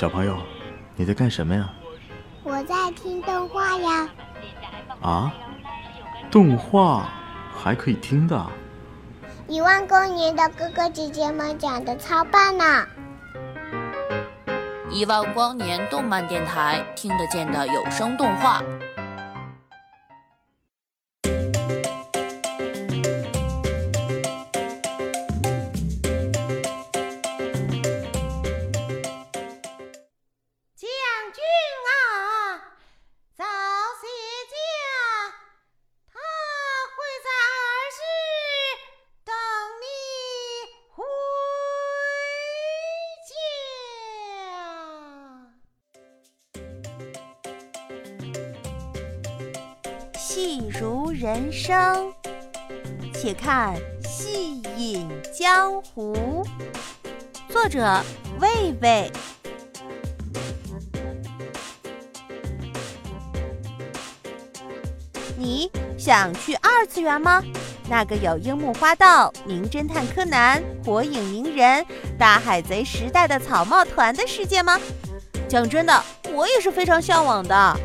小朋友，你在干什么呀？我在听动画呀。啊？动画还可以听的？一万光年的哥哥姐姐们讲的超棒呢！一万光年动漫电台听得见的有声动画。戏如人生，且看《戏瘾江湖》。作者：魏魏。你想去二次元吗？那个有樱木花道、名侦探柯南、火影鸣人、大海贼时代的草帽团的世界吗？讲真的，我也是非常向往的。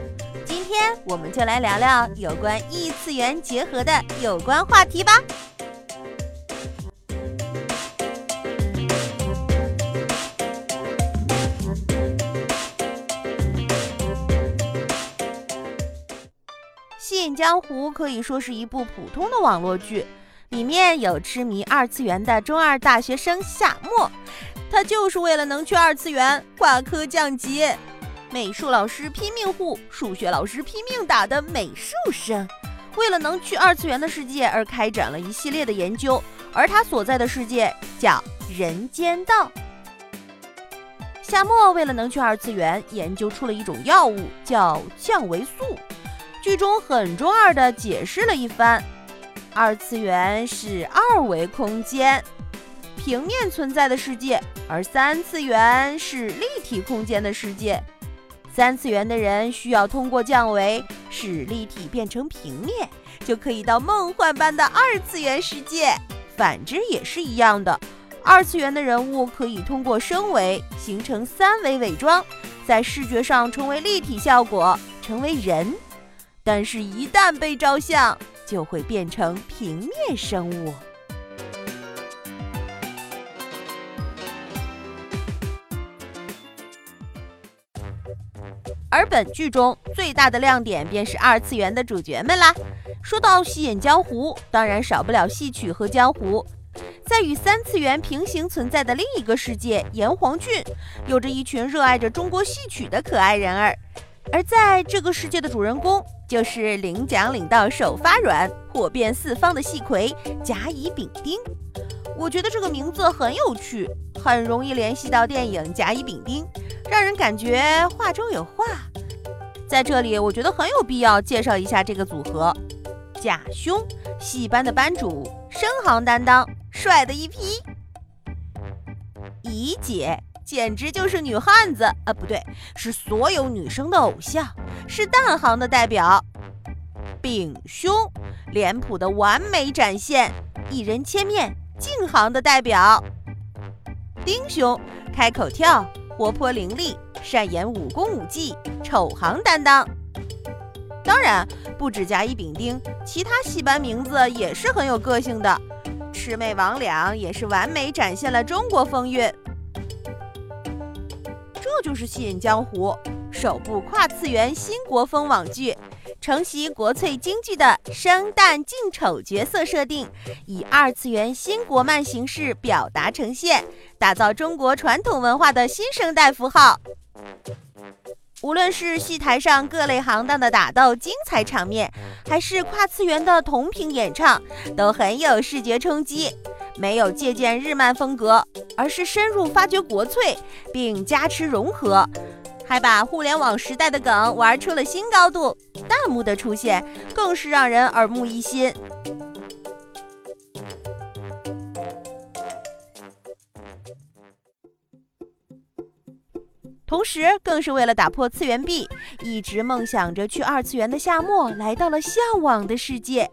今天我们就来聊聊有关异次元结合的有关话题吧。《吸引江湖》可以说是一部普通的网络剧，里面有痴迷二次元的中二大学生夏沫，他就是为了能去二次元，挂科降级。美术老师拼命护，数学老师拼命打的美术生，为了能去二次元的世界而开展了一系列的研究，而他所在的世界叫人间道。夏沫为了能去二次元，研究出了一种药物，叫降维素。剧中很中二的解释了一番：二次元是二维空间，平面存在的世界，而三次元是立体空间的世界。三次元的人需要通过降维使立体变成平面，就可以到梦幻般的二次元世界。反之也是一样的，二次元的人物可以通过升维形成三维伪装，在视觉上成为立体效果，成为人。但是，一旦被照相，就会变成平面生物。而本剧中最大的亮点便是二次元的主角们啦。说到戏演江湖，当然少不了戏曲和江湖。在与三次元平行存在的另一个世界炎黄郡，有着一群热爱着中国戏曲的可爱人儿。而在这个世界的主人公，就是领奖领到手发软、火遍四方的戏魁甲乙丙丁。我觉得这个名字很有趣，很容易联系到电影《甲乙丙丁》。让人感觉话中有话，在这里我觉得很有必要介绍一下这个组合：贾兄，戏班的班主，生行担当，帅的一批；乙姐，简直就是女汉子。啊，不对，是所有女生的偶像，是淡行的代表；丙兄，脸谱的完美展现，一人千面，静行的代表；丁兄，开口跳。活泼伶俐，善演武功武技，丑行担当。当然，不止甲乙丙丁，其他戏班名字也是很有个性的。魑魅魍魉也是完美展现了中国风韵。这就是《吸引江湖》首部跨次元新国风网剧。承袭国粹京剧的生旦净丑角色设定，以二次元新国漫形式表达呈现，打造中国传统文化的新生代符号。无论是戏台上各类行当的打斗精彩场面，还是跨次元的同屏演唱，都很有视觉冲击。没有借鉴日漫风格，而是深入发掘国粹，并加持融合。还把互联网时代的梗玩出了新高度，弹幕的出现更是让人耳目一新。同时，更是为了打破次元壁，一直梦想着去二次元的夏沫来到了向往的世界。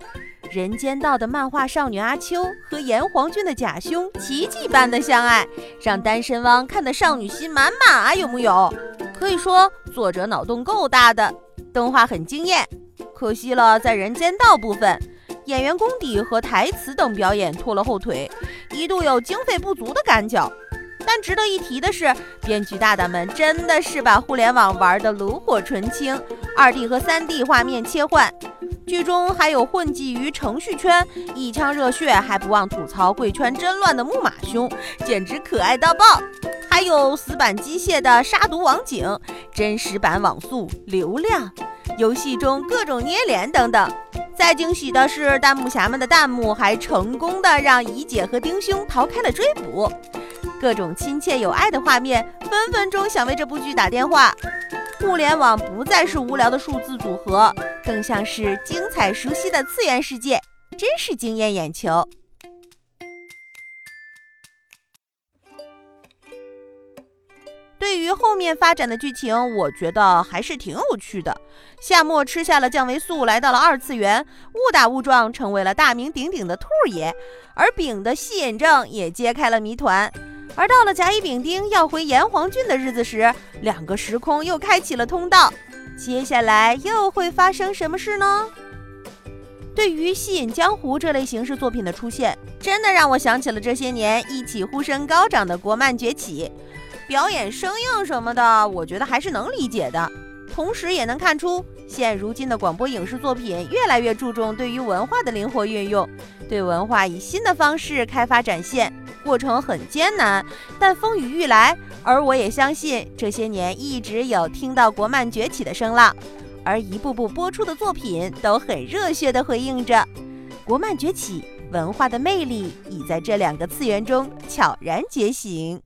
人间道的漫画少女阿秋和炎黄郡的假兄奇迹般的相爱，让单身汪看得少女心满满啊！有木有？可以说作者脑洞够大的，动画很惊艳。可惜了，在人间道部分，演员功底和台词等表演拖了后腿，一度有经费不足的感觉。但值得一提的是，编剧大大们真的是把互联网玩得炉火纯青，二 D 和三 D 画面切换，剧中还有混迹于程序圈、一腔热血还不忘吐槽贵圈真乱的木马兄，简直可爱到爆。还有死板机械的杀毒网警、真实版网速流量、游戏中各种捏脸等等。再惊喜的是，弹幕侠们的弹幕还成功的让怡姐和丁兄逃开了追捕。各种亲切有爱的画面，分分钟想为这部剧打电话。互联网不再是无聊的数字组合，更像是精彩熟悉的次元世界，真是惊艳眼球。对于后面发展的剧情，我觉得还是挺有趣的。夏末吃下了降维素，来到了二次元，误打误撞成为了大名鼎鼎的兔爷，而丙的吸引症也揭开了谜团。而到了甲乙丙丁要回炎黄郡的日子时，两个时空又开启了通道。接下来又会发生什么事呢？对于《戏瘾江湖》这类形式作品的出现，真的让我想起了这些年一起呼声高涨的国漫崛起。表演生硬什么的，我觉得还是能理解的。同时也能看出，现如今的广播影视作品越来越注重对于文化的灵活运用，对文化以新的方式开发展现。过程很艰难，但风雨欲来。而我也相信，这些年一直有听到国漫崛起的声浪，而一部部播出的作品都很热血地回应着国漫崛起，文化的魅力已在这两个次元中悄然觉醒。